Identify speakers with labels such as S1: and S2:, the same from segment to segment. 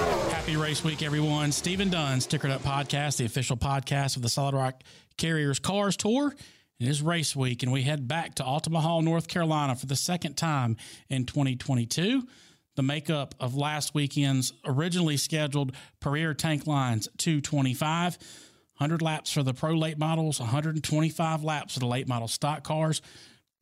S1: Happy race week, everyone. Stephen Dunn, Stickered Up Podcast, the official podcast of the Solid Rock Carriers Cars Tour. It is race week, and we head back to Altamahaw, North Carolina for the second time in 2022. The makeup of last weekend's originally scheduled Puryear Tank Lines 225. 100 laps for the pro late models, 125 laps for the late model stock cars.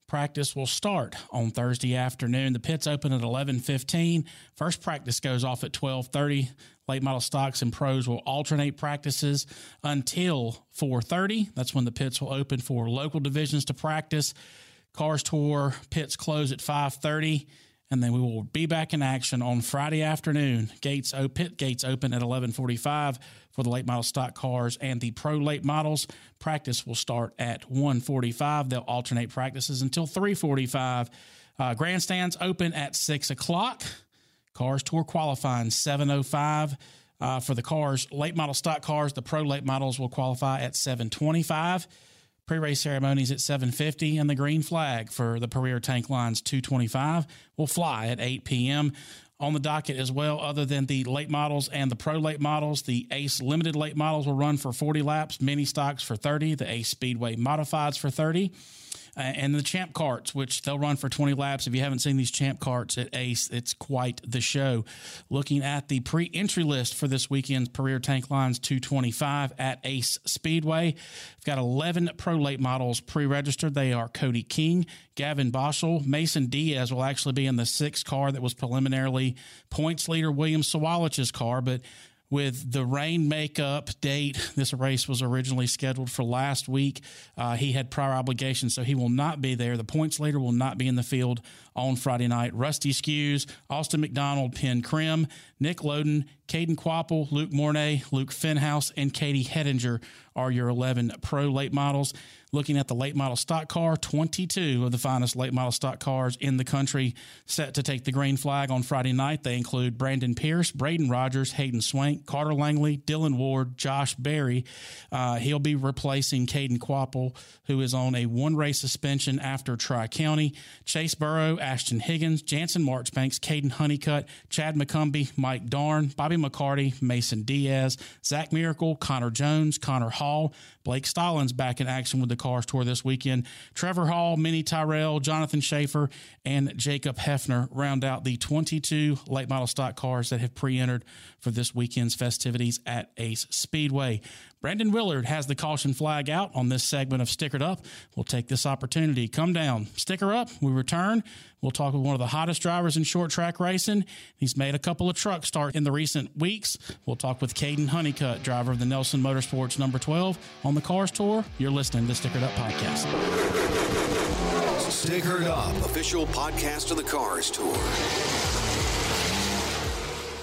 S1: Practice will start on Thursday afternoon. The pits open at 11:15. First practice goes off at 12:30. Late model stocks and pros will alternate practices until 4:30. That's when the pits will open for local divisions to practice. Cars Tour pits close at 5:30 and then we will be back in action on Friday afternoon. Gates pit gates open at 11:45 for the late model stock cars and the pro late models. Practice will start at 1:45. They'll alternate practices until 3:45. Uh, grandstands open at six o'clock. Cars Tour qualifying 7:05. Uh, for the cars, late model stock cars, the pro late models will qualify at 725 pre-race ceremonies at 750 and the green flag for the Puryear Tank Lines 225 will fly at 8 p.m. On the docket as well, other than the late models and the pro late models, the Ace Limited late models will run for 40 laps, mini stocks for 30, the Ace Speedway Modifieds for 30 Uh, and the champ carts, which they'll run for 20 laps. If you haven't seen these champ carts at Ace, it's quite the show. Looking at the pre entry list for this weekend's Puryear Tank Lines 225 at Ace Speedway, we've got 11 pro late models pre registered. They are Cody King, Gavin Boschel, Mason Diaz will actually be in the sixth car that was preliminarily points leader William Sawalich's car, but with the rain makeup date. This race was originally scheduled for last week. Uh, he had prior obligations, so he will not be there. The points leader will not be in the field on Friday night. Rusty Skewes, Austin McDonald, Penn Krim, Nick Loden, Caden Kvapil, Luke Mornay, Luke Fenhaus, and Katie Hettinger are your 11 pro late models. Looking at the late model stock car, 22 of the finest late model stock cars in the country set to take the green flag on Friday night. They include Brandon Pierce, Braden Rogers, Hayden Swank, Carter Langley, Dylan Ward, Josh Berry. Uh, he'll be replacing Caden Kvapil, who is on a one race suspension after Tri County. Chase Burrow, Ashton Higgins, Jansen Marchbanks, Kaden Honeycutt, Chad McCumbee, Mike Darn, Bobby McCarty, Mason Diaz, Zach Miracle, Connor Jones, Connor Hall, Blake Stallings back in action with the Cars Tour this weekend. Trevor Hall, Minnie Tyrell, Jonathan Schaefer, and Jacob Heafner round out the 22 late model stock cars that have pre entered for this weekend's festivities at Ace Speedway. Brandon Willard has the caution flag out on this segment of Stickered Up. We'll take this opportunity. Come down, sticker up. We return. We'll talk with one of the hottest drivers in short track racing. He's made a couple of truck starts in the recent weeks. We'll talk with Kaden Honeycutt, driver of the Nelson Motorsports number 12 on the Cars Tour. You're listening to Stickered Up Podcast.
S2: Stickered Up, official podcast of the Cars Tour.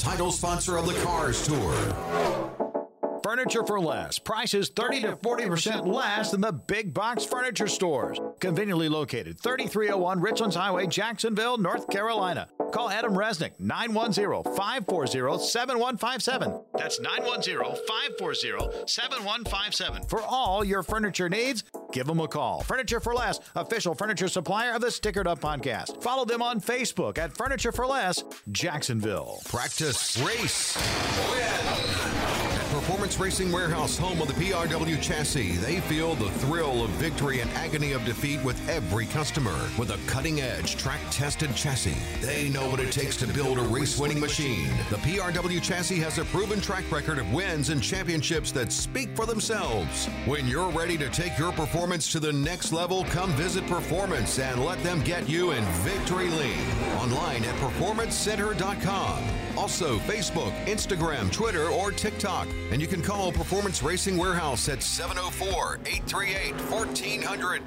S2: title sponsor of the Cars Tour.
S3: Furniture for less. Prices 30 to 40% less than the big box furniture stores. Conveniently located 3301 Richlands Highway, Jacksonville, North Carolina. Call Adam Resnick 910-540-7157. That's 910-540-7157. For all your furniture needs, give them a call. Furniture for Less, official furniture supplier of the Stickered Up podcast. Follow them on Facebook at Furniture for Less Jacksonville.
S2: Practice, race, win. Performance Racing Warehouse, home of the PRW chassis, they feel the thrill of victory and agony of defeat with every customer. With a cutting edge, track tested chassis, they know what it takes to build a race winning machine. The PRW chassis has a proven track record of wins and championships that speak for themselves. When you're ready to take your performance to the next level, come visit Performance and let them get you in victory lane. Online at performancecenter.com. Also, Facebook, Instagram, Twitter, or TikTok. And you can call Performance Racing Warehouse at 704 838 1400.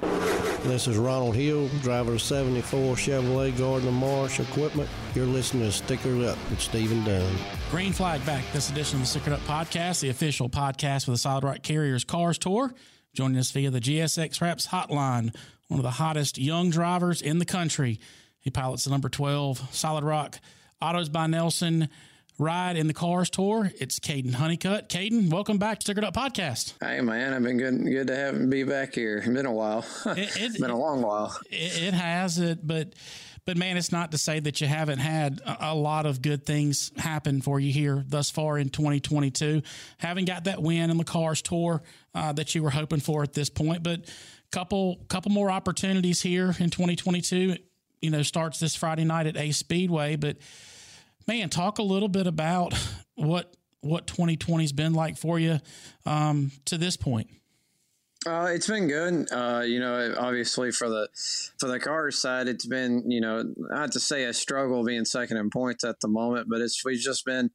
S4: This is Ronald Hill, driver of 74 Chevrolet Gardner Marsh Equipment. You're listening to Stickered Up with Stephen Dunn.
S1: Green flag back this edition of the Stickered Up Podcast, the official podcast for the Solid Rock Carriers Cars Tour. Joining us via the GSX Wraps Hotline, one of the hottest young drivers in the country. He pilots the number 12 Solid Rock Autos by Nelson ride in the cars tour. It's Kaden Honeycutt. Kaden, welcome back to Stickered Up Podcast.
S5: Hey man, I've been good good to have be back here. It's been a while. It, has been a long while.
S1: It, it, has it, but but man, it's not to say that you haven't had a, a, lot of good things happen for you here thus far in 2022. Haven't got that win in the cars tour uh, that you were hoping for at this point, but couple couple more opportunities here in 2022. You know, starts this Friday night at Ace Speedway, but man, talk a little bit about what what 2020's been like for you um, to this point.
S5: Uh, it's been good. Uh, you know, obviously for the for the car side, it's been you know not to say a struggle being second in points at the moment, but it's we've just been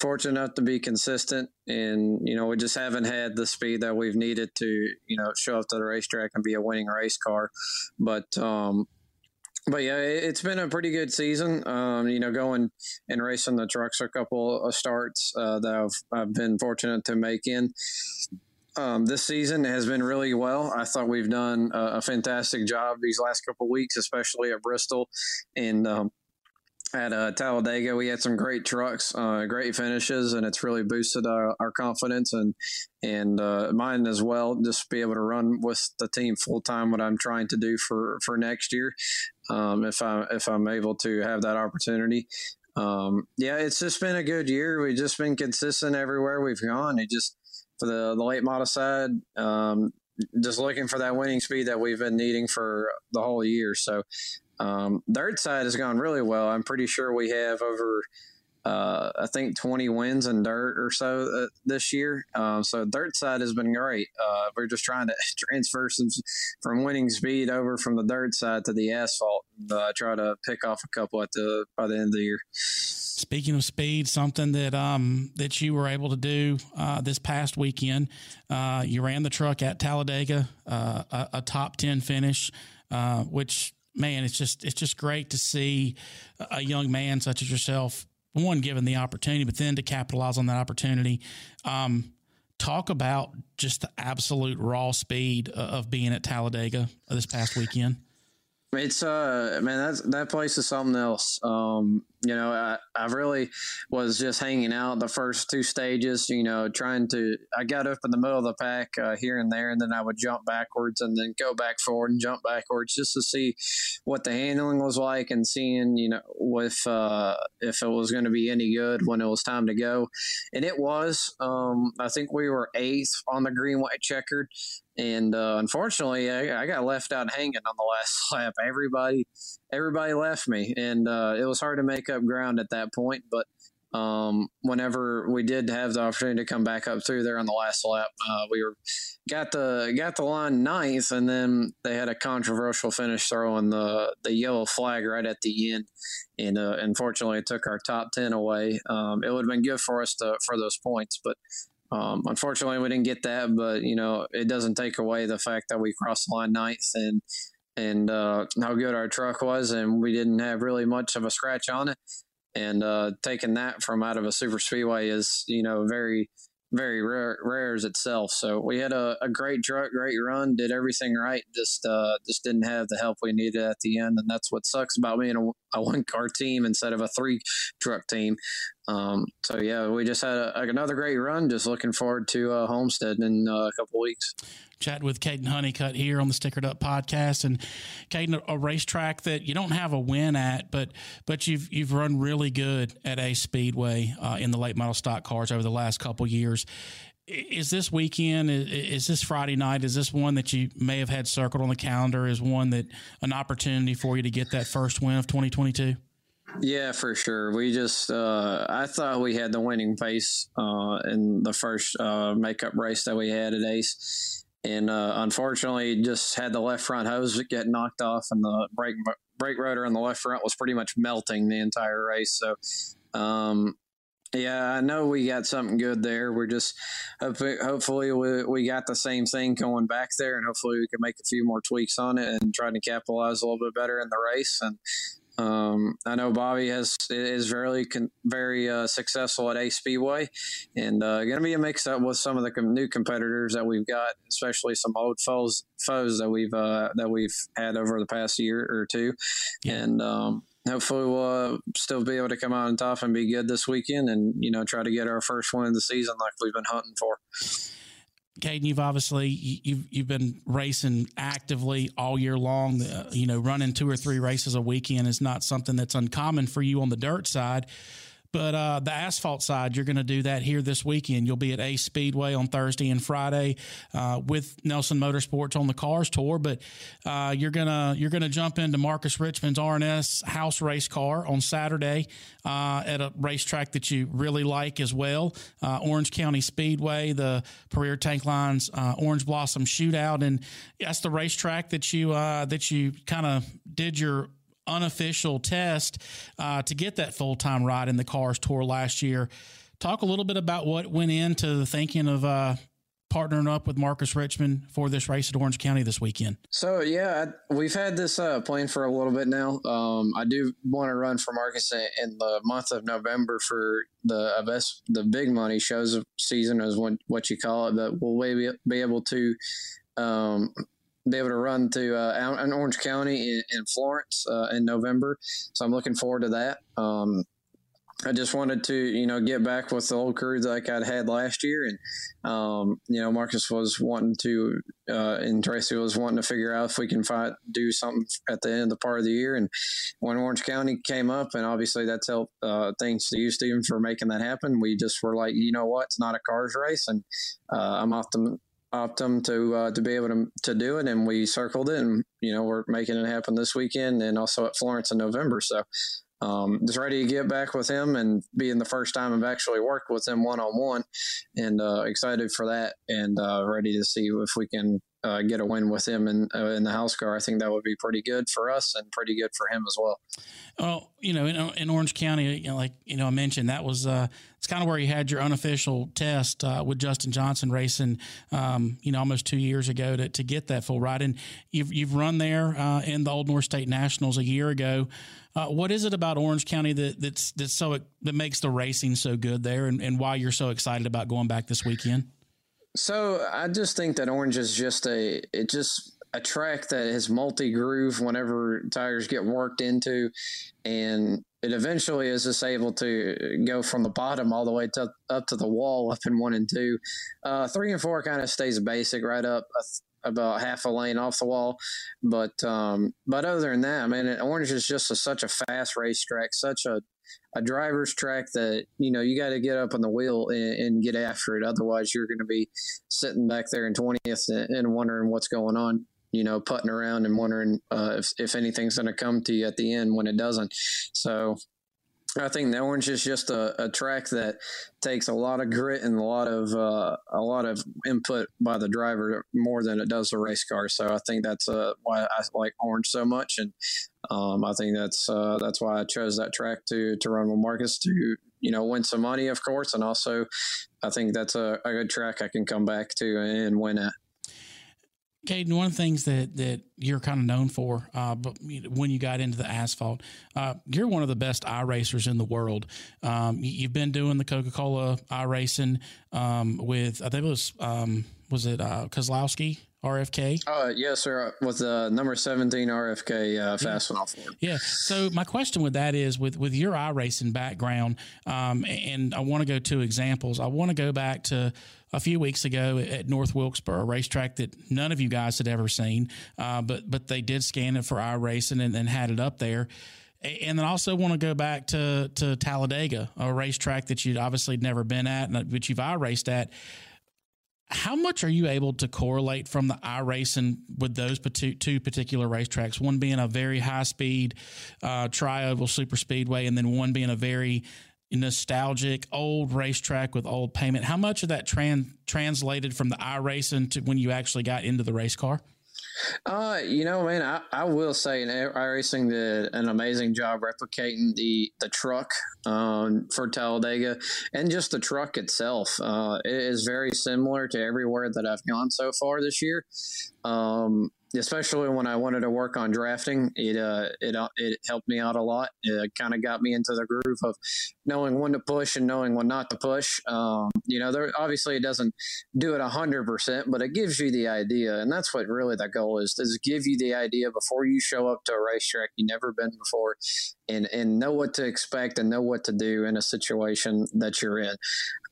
S5: fortunate enough to be consistent, and you know we just haven't had the speed that we've needed to you know show up to the racetrack and be a winning race car. But um, but yeah, it's been a pretty good season. Um, you know, going and racing the trucks a couple of starts uh, that I've, I've been fortunate to make in. Um, this season has been really well. I thought we've done a, a fantastic job these last couple weeks, especially at Bristol and um, at uh, Talladega. We had some great trucks, uh, great finishes, and it's really boosted our, our confidence and and uh, mine as well. Just be able to run with the team full time. What I'm trying to do for for next year, um, if I if I'm able to have that opportunity. Um, yeah, it's just been a good year. We've just been consistent everywhere we've gone. It just for the the late model side, um, just looking for that winning speed that we've been needing for the whole year. So, um, dirt side has gone really well. I'm pretty sure we have over uh, I think 20 wins in dirt or so uh, this year. Um, so dirt side has been great. Uh, we're just trying to transfer some from winning speed over from the dirt side to the asphalt. And, uh, try to pick off a couple at the by the end of the year.
S1: Speaking of speed, something that um, that you were able to do uh, this past weekend, uh, you ran the truck at Talladega, uh, a, a, top ten finish, uh, which man, it's just it's just great to see a young man such as yourself one given the opportunity, but then to capitalize on that opportunity. Um, talk about just the absolute raw speed of being at Talladega this past weekend.
S5: It's uh man that's that place is something else. Um you know, I, I really was just hanging out the first two stages, you know, trying to I got up in the middle of the pack uh, here and there and then I would jump backwards and then go back forward and jump backwards just to see what the handling was like and seeing, you know, if uh if it was going to be any good when it was time to go. And it was um I think we were 8th on the green white checkered and uh, unfortunately, I, I, got left out hanging on the last lap. Everybody, everybody left me, and uh, it was hard to make up ground at that point. But um, whenever we did have the opportunity to come back up through there on the last lap, uh, we were got the got the line ninth, and then they had a controversial finish throwing the the yellow flag right at the end, and uh, unfortunately, it took our top ten away. Um, it would have been good for us to for those points, but um, unfortunately, we didn't get that, but you know it doesn't take away the fact that we crossed the line ninth and and uh, how good our truck was, and we didn't have really much of a scratch on it. And uh, taking that from out of a super speedway is you know very very rare, rare as itself. So we had a, a great truck, great run, did everything right. Just uh, just didn't have the help we needed at the end, and that's what sucks about being a, a one car team instead of a three truck team. Um, so yeah, we just had a, another great run. Just looking forward to uh, Homestead in uh, a couple weeks.
S1: Chat with Kaden Honeycutt here on the Stickered Up podcast, and Kaden, a racetrack that you don't have a win at, but but you've you've run really good at Ace Speedway uh, in the late model stock cars over the last couple years. Is this weekend? Is, is this Friday night? Is this one that you may have had circled on the calendar? Is one that an opportunity for you to get that first win of 2022?
S5: Yeah, for sure. We just, uh, I thought we had the winning pace uh, in the first uh, makeup race that we had at Ace. And uh, unfortunately, just had the left front hose get knocked off, and the brake brake rotor on the left front was pretty much melting the entire race. So, um, yeah, I know we got something good there. We're just hopefully we, we got the same thing going back there, and hopefully we can make a few more tweaks on it and try to capitalize a little bit better in the race. And um, I know Bobby has is very very uh, successful at Ace Speedway, and uh, going to be a mix up with some of the com- new competitors that we've got, especially some old foes foes that we've uh, that we've had over the past year or two, yeah. and um, hopefully we'll uh, still be able to come out on top and be good this weekend, and you know try to get our first win of the season like we've been hunting for.
S1: Kaden, you've obviously you've you've been racing actively all year long. Uh, you know, running two or three races a weekend is not something that's uncommon for you on the dirt side. But uh, the asphalt side, you're going to do that here this weekend. You'll be at Ace Speedway on Thursday and Friday uh, with Nelson Motorsports on the Cars Tour. But uh, you're gonna you're gonna jump into Marcus Richmond's R&S house race car on Saturday uh, at a racetrack that you really like as well, uh, Orange County Speedway, the Puryear Tank Lines uh, Orange Blossom Shootout, and that's the racetrack that you that you kind of did your unofficial test uh, to get that full time ride in the Cars Tour last year. Talk a little bit about what went into the thinking of uh, partnering up with Marcus Richmond for this race at Orange County this weekend.
S5: So yeah, we've had this uh, plan for a little bit now. Um, I do want to run for Marcus in the month of November for the best the big money shows of season is what what you call it, but we'll maybe be able to um, be able to run to uh, in Orange County in, in Florence uh, in November. So I'm looking forward to that. Um, I just wanted to, you know, get back with the old crew like I'd had last year, and um, you know, Marcus was wanting to, uh, and Tracy was wanting to figure out if we can find do something at the end of the part of the year. And when Orange County came up, and obviously that's helped. Uh, thanks to you, Stephen, for making that happen. We just were like, you know what, it's not a cars race, and uh, I'm optim- Optum to uh, to be able to to do it, and we circled it, and you know we're making it happen this weekend, and also at Florence in November. So um, just ready to get back with him and being the first time I've actually worked with him one on one, and uh, excited for that, and uh, ready to see if we can uh, get a win with him in uh, in the house car. I think that would be pretty good for us and pretty good for him as well.
S1: Well, you know, in, in Orange County, you know, like you know, I mentioned that was uh, it's kind of where you had your unofficial test uh, with Justin Johnson racing, um, you know, almost two years ago to, to get that full ride. And you've you've run there uh, in the Old North State Nationals a year ago. Uh, what is it about Orange County that that's that's so that makes the racing so good there, and, and why you're so excited about going back this weekend?
S5: So I just think that Orange is just a it just a track that is multi groove whenever tires get worked into, and it eventually is just able to go from the bottom all the way to up to the wall up in one and two. Uh, three and four kind of stays basic right up about half a lane off the wall, but um, but other than that, I mean, Orange is just a, such a fast racetrack, such a a driver's track that you know you got to get up on the wheel and, and, get after it. Otherwise, you're going to be sitting back there in twentieth and, and, wondering what's going on. You know, putting around and wondering uh, if if anything's going to come to you at the end when it doesn't. So I think the Orange is just a, a, track that takes a lot of grit and a lot of uh, a lot of input by the driver more than it does the race car. So I think that's uh, why I like Orange so much, and um, I think that's uh, that's why I chose that track to to run with Marcus to you know win some money, of course, and also I think that's a, a good track I can come back to and win at.
S1: Kaden, one of the things that that you're kind of known for. Uh, but when you got into the asphalt, uh, you're one of the best i racers in the world. Um, you've been doing the Coca Cola iRacing um, with I think it was um, was it uh, Kozlowski RFK?
S5: Uh, yes, sir. With the number 17 RFK uh, fast off.
S1: Yeah. So my question with that is with, with your iRacing background, um, and I want to go two examples. I want to go back to a few weeks ago at North Wilkesboro, a racetrack that none of you guys had ever seen, uh, but but they did scan it for iRacing and, and had it up there. And then I also want to go back to to Talladega, a racetrack that you'd obviously never been at, but you've iRaced at how much are you able to correlate from the i racing with those two particular racetracks? One being a very high speed uh, tri-oval super speedway, and then one being a very nostalgic old racetrack with old payment. How much of that trans- translated from the i racing to when you actually got into the race car?
S5: Uh, you know, man, I, I will say, iRacing did an amazing job replicating the the truck um, for Talladega, and just the truck itself. Uh, it is very similar to everywhere that I've gone so far this year. Um, especially when I wanted to work on drafting. It uh, it uh, it helped me out a lot. It kind of got me into the groove of knowing when to push and knowing when not to push. Um, you know, there obviously it doesn't do it hundred percent, but it gives you the idea, and that's what really the goal is: is give you the idea before you show up to a racetrack you've never been before, and and know what to expect and know what to do in a situation that you're in.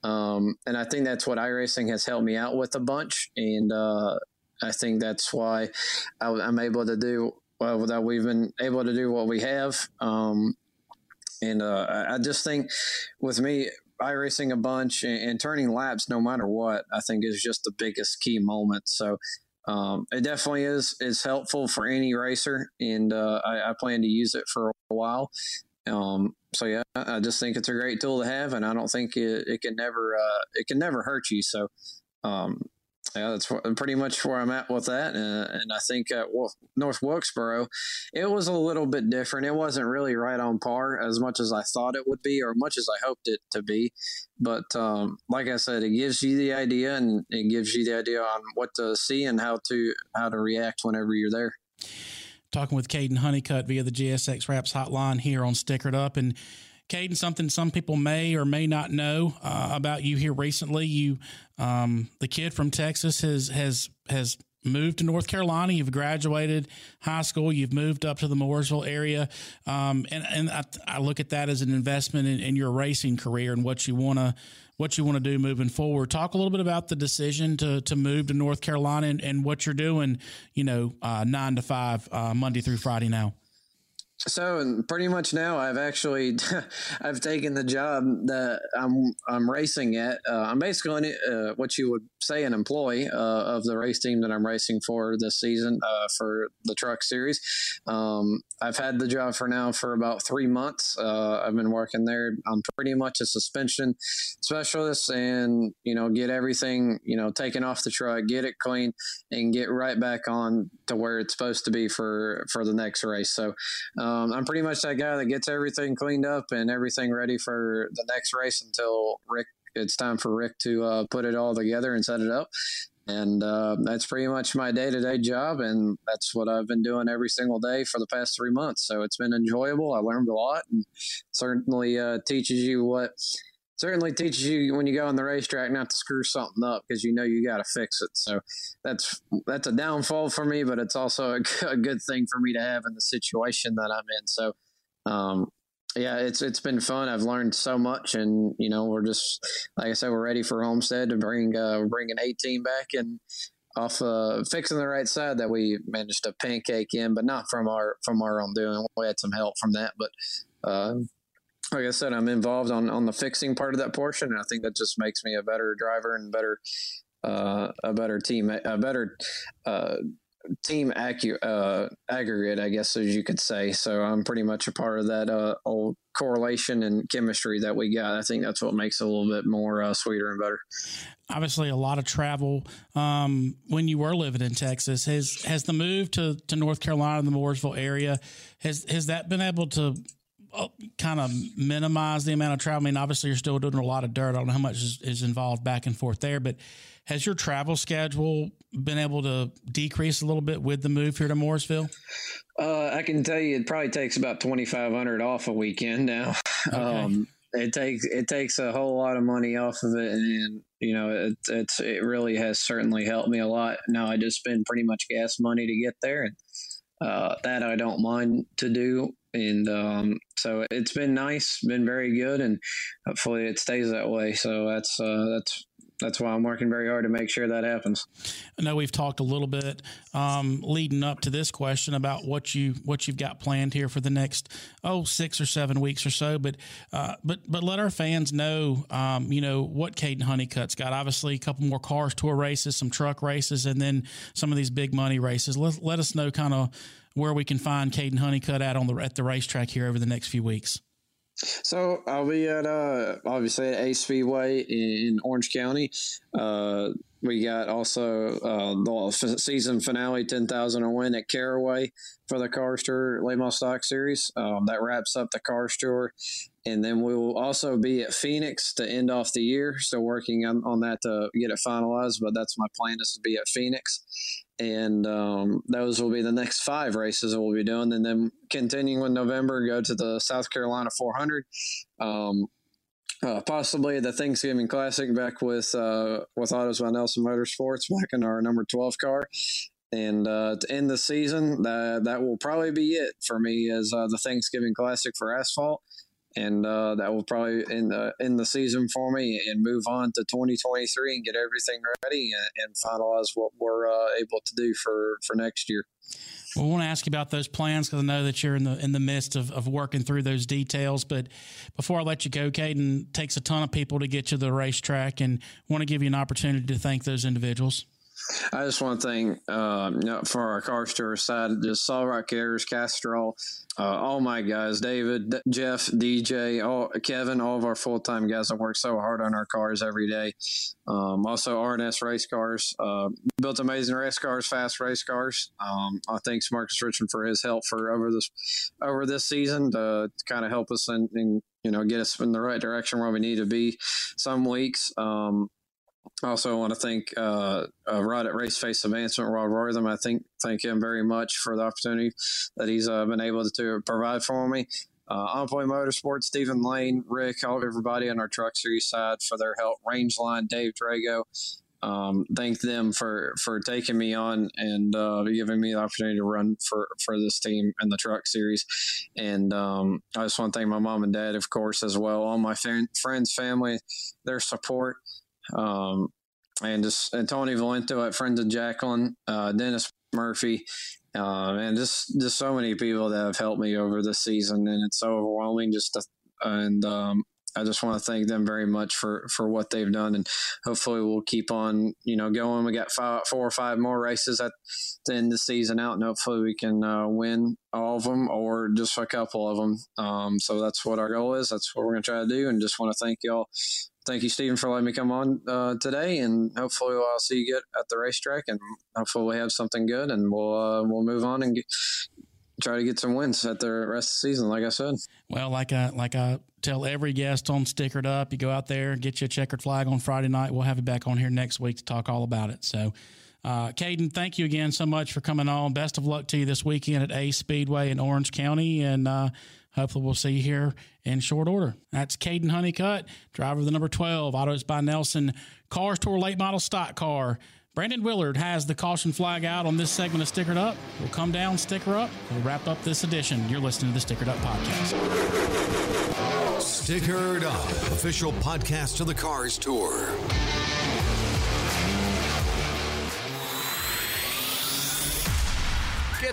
S5: Um, and I think that's what iRacing has helped me out with a bunch. And uh, I think that's why I, am able to do well that we've been able to do what we have. Um, and uh, I just think with me, I racing a bunch and, and, turning laps no matter what, I think is just the biggest key moment. So um, it definitely is is helpful for any racer, and uh, I, I, plan to use it for a while. Um, so yeah, I just think it's a great tool to have, and I don't think it, it can never uh, it can never hurt you. So um, yeah, that's pretty much where I'm at with that. Uh, and I think at North Wilkesboro, it was a little bit different. It wasn't really right on par as much as I thought it would be, or much as I hoped it to be. But um, like I said, it gives you the idea, and it gives you the idea on what to see and how to how to react whenever you're there.
S1: Talking with Kaden Honeycutt via the GSX Wraps hotline here on Stickered Up, and Kaden, something some people may or may not know uh, about you here recently. You, um, the kid from Texas, has has has moved to North Carolina. You've graduated high school. You've moved up to the Mooresville area, um, and and I, I, look at that as an investment in, in your racing career and what you want to what you want to do moving forward. Talk a little bit about the decision to to move to North Carolina and, and what you're doing. You know, uh, nine to five, uh, Monday through Friday now.
S5: So pretty much now, I've actually I've taken the job that I'm I'm racing at. Uh, I'm basically uh, what you would say an employee uh, of the race team that I'm racing for this season uh, for the truck series. Um, I've had the job for now for about three months. Uh, I've been working there. I'm pretty much a suspension specialist, and you know get everything you know taken off the truck, get it clean, and get right back on to where it's supposed to be for for the next race. So. Um, I'm pretty much that guy that gets everything cleaned up and everything ready for the next race until Rick. It's time for Rick to uh, put it all together and set it up and uh, that's pretty much my day-to-day job and that's what i've been doing every single day for the past three months so it's been enjoyable i learned a lot and certainly uh, teaches you what certainly teaches you when you go on the racetrack not to screw something up because you know you got to fix it. So that's that's a downfall for me, but it's also a, good thing for me to have in the situation that I'm in. So, um, yeah, it's it's been fun. I've learned so much, and you know, we're just like I said, we're ready for Homestead to bring uh, bringing 18 back and off uh, fixing the right side that we managed to pancake in, but not from our from our own doing. We had some help from that, but uh, like I said, I'm involved on on the fixing part of that portion, and I think that just makes me a better driver and better uh, a better team, a better uh, team uh, aggregate, I guess, as you could say. So I'm pretty much a part of that uh, old correlation and chemistry that we got. I think that's what makes it a little bit more uh, sweeter and better.
S1: Obviously, a lot of travel. Um, when you were living in Texas, has has the move to, to North Carolina, the Mooresville area, has has that been able to kind of minimize the amount of travel? I mean, obviously you're still doing a lot of dirt. I don't know how much is, is involved back and forth there, but has your travel schedule been able to decrease a little bit with the move here to Mooresville?
S5: Uh, I can tell you, it probably takes about twenty five hundred off a weekend now. Okay. Um, it takes it takes a whole lot of money off of it, and you know it, it's it really has certainly helped me a lot. Now I just spend pretty much gas money to get there, and uh, that I don't mind to do. And um, so it's been nice, been very good, and hopefully it stays that way. So that's uh, that's that's why I'm working very hard to make sure that happens.
S1: I know we've talked a little bit um, leading up to this question about what you what you've got planned here for the next oh six or seven weeks or so, but uh, but but let our fans know um, you know what Kaden Honeycutt's got. Obviously, a couple more cars tour races, some truck races, and then some of these big money races. Let let us know kind of where we can find Kaden Honeycutt out on the at the racetrack here over the next few weeks.
S5: So I'll be at uh obviously at Ace Speedway in Orange County. Uh, we got also uh, the season finale, ten thousand a win at Caraway for the Cars Tour Late Model Stock Series. Um, that wraps up the Cars Tour, and then we will also be at Phoenix to end off the year. Still working on, on that to get it finalized, but that's my plan is to be at Phoenix and um, those will be the next five races that we'll be doing, and then continuing with November, go to the South Carolina 400, um, uh, possibly the Thanksgiving Classic back with uh, with Autos by Nelson Motorsports back in our number 12 car. And uh, to end the season, that that will probably be it for me as uh, the Thanksgiving Classic for asphalt and uh, that will probably end the end the season for me and move on to 2023 and get everything ready and, and finalize what we're uh, able to do for for next year.
S1: Well, I want to ask you about those plans because I know that you're in the in the midst of, of working through those details. But before I let you go, Kaden takes a ton of people to get you to the racetrack, and want to give you an opportunity to thank those individuals.
S5: I just want to thank um, for our car store side, just Saw Rock Carriers, Castrol, uh, all my guys, David, D- Jeff, DJ, all, Kevin, all of our full time guys that work so hard on our cars every day. Um, also, RNS race cars, uh, built amazing race cars, fast race cars. Um, I thanks Marcus Richmond for his help for over this over this season to, to kind of help us and you know get us in the right direction where we need to be. Some weeks. Um, also, want to thank uh, uh, Rod at Race Face Advancement, Rod Wortham. I think thank him very much for the opportunity that he's uh, been able to provide for me. Uh, Envoy Motorsports, Stephen Lane, Rick, all everybody on our truck series side for their help. Rangeline, Dave Drago. Um, thank them for for taking me on and uh, giving me the opportunity to run for for this team in the truck series. And um, I just want to thank my mom and dad, of course, as well. All my friends, family, their support. Um, and just and Tony Valento at Friends of Jacqueline, uh, Dennis Murphy, uh, and just just so many people that have helped me over this season, and it's so overwhelming. Just to, and um, I just want to thank them very much for for what they've done, and hopefully we'll keep on you know going. We got five, four or five more races at the end of the season out, and hopefully we can uh, win all of them or just a couple of them. Um, so that's what our goal is. That's what we're going to try to do, and just want to thank y'all thank you, Stephen, for letting me come on uh, today, and hopefully I'll see you get at the racetrack, and hopefully we have something good, and we'll uh, we'll move on and get, try to get some wins at the rest of the season. Like I said,
S1: well, like I like I tell every guest on Stickered Up, you go out there, get you a checkered flag on Friday night. We'll have you back on here next week to talk all about it. So. Uh, Kaden, thank you again so much for coming on. Best of luck to you this weekend at Ace Speedway in Orange County, and uh, hopefully we'll see you here in short order. That's Kaden Honeycutt, driver of the number 12, Autos by Nelson Cars Tour late model stock car. Brandon Willard has the caution flag out on this segment of Stickered Up. We'll come down, sticker up. We'll wrap up this edition. You're listening to the Stickered Up Podcast.
S2: Stickered Up, official podcast of the Cars Tour.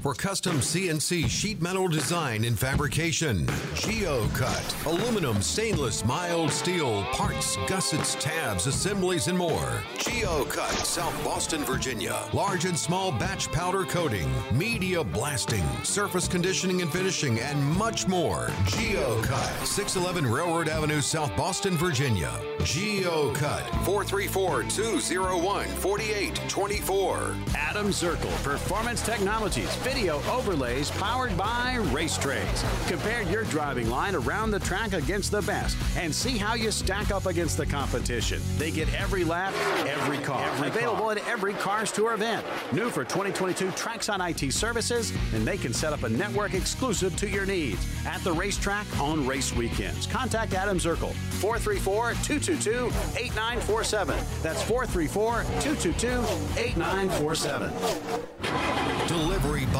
S2: For custom CNC sheet metal design and fabrication. GeoCut, aluminum, stainless, mild steel, parts, gussets, tabs, assemblies, and more. GeoCut, South Boston, Virginia. Large and small batch powder coating, media blasting, surface conditioning and finishing, and much more. GeoCut, 611 Railroad Avenue, South Boston, Virginia. GeoCut, 434 201 4824.
S6: Adam Zirkle, Performance Technologies, video overlays powered by Racetrays. Compare your driving line around the track against the best and see how you stack up against the competition. They get every lap, every car. Every Available car. at every Cars Tour event. New for 2022 Traxon IT services, and they can set up a network exclusive to your needs at the racetrack on race weekends. Contact Adam Zirkle, 434 222 8947. That's 434 222 8947.
S2: Delivery by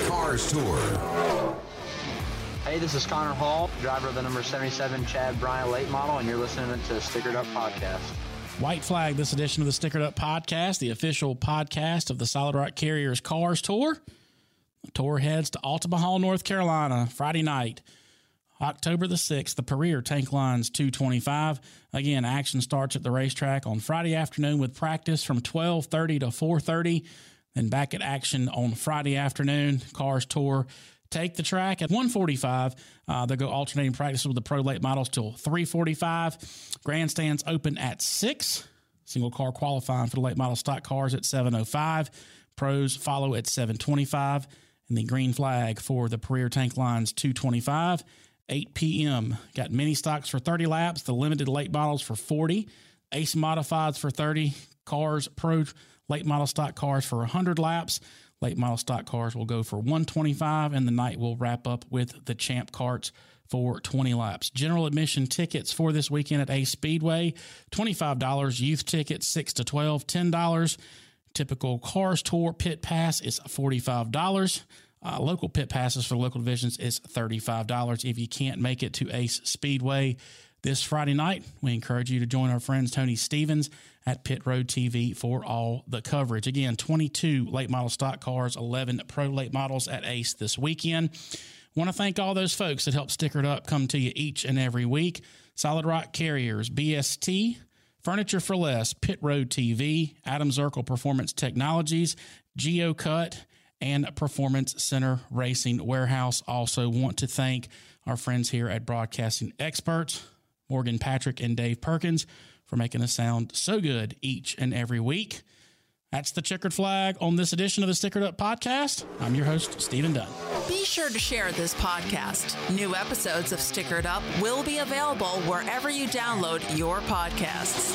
S2: Cars Tour.
S7: Hey, this is Connor Hall, driver of the number 77 Chad Bryant late model, and you're listening to the Stickered Up Podcast.
S1: White flag this edition of the Stickered Up Podcast, the official podcast of the Solid Rock Carriers Cars Tour. The tour heads to Altamahaw, North Carolina, Friday night. October the 6th, the Puryear Tank Lines 225. Again, action starts at the racetrack on Friday afternoon with practice from 12:30 to 4:30. Then back at action on Friday afternoon. Cars tour take the track at 145. Uh, they'll go alternating practice with the pro late models till 345. Grandstands open at 6. Single car qualifying for the late model stock cars at 705. Pros follow at 725. And the green flag for the Puryear Tank Lines 225. 8 p.m. Got mini stocks for 30 laps, the limited late models for 40, ace modifieds for 30, cars pro late model stock cars for 100 laps. Late model stock cars will go for 125, and the night will wrap up with the champ carts for 20 laps. General admission tickets for this weekend at Ace Speedway $25. Youth tickets 6 to 12, $10. Typical cars tour pit pass is $45. Uh, local pit passes for local divisions is $35. If you can't make it to Ace Speedway this Friday night, we encourage you to join our friends Tony Stevens at Pit Road TV for all the coverage. Again, 22 late model stock cars, 11 pro late models at Ace this weekend. Want to thank all those folks that help Stickered Up come to you each and every week. Solid Rock Carriers, BST, Furniture for Less, Pit Road TV, Adam Zirkle Performance Technologies, GeoCut, and Performance Center Racing Warehouse. Also, want to thank our friends here at Broadcasting Experts, Morgan Patrick and Dave Perkins, for making us sound so good each and every week. That's the checkered flag on this edition of the Stickered Up Podcast. I'm your host, Stephen Dunn.
S8: Be sure to share this podcast. New episodes of Stickered Up will be available wherever you download your podcasts.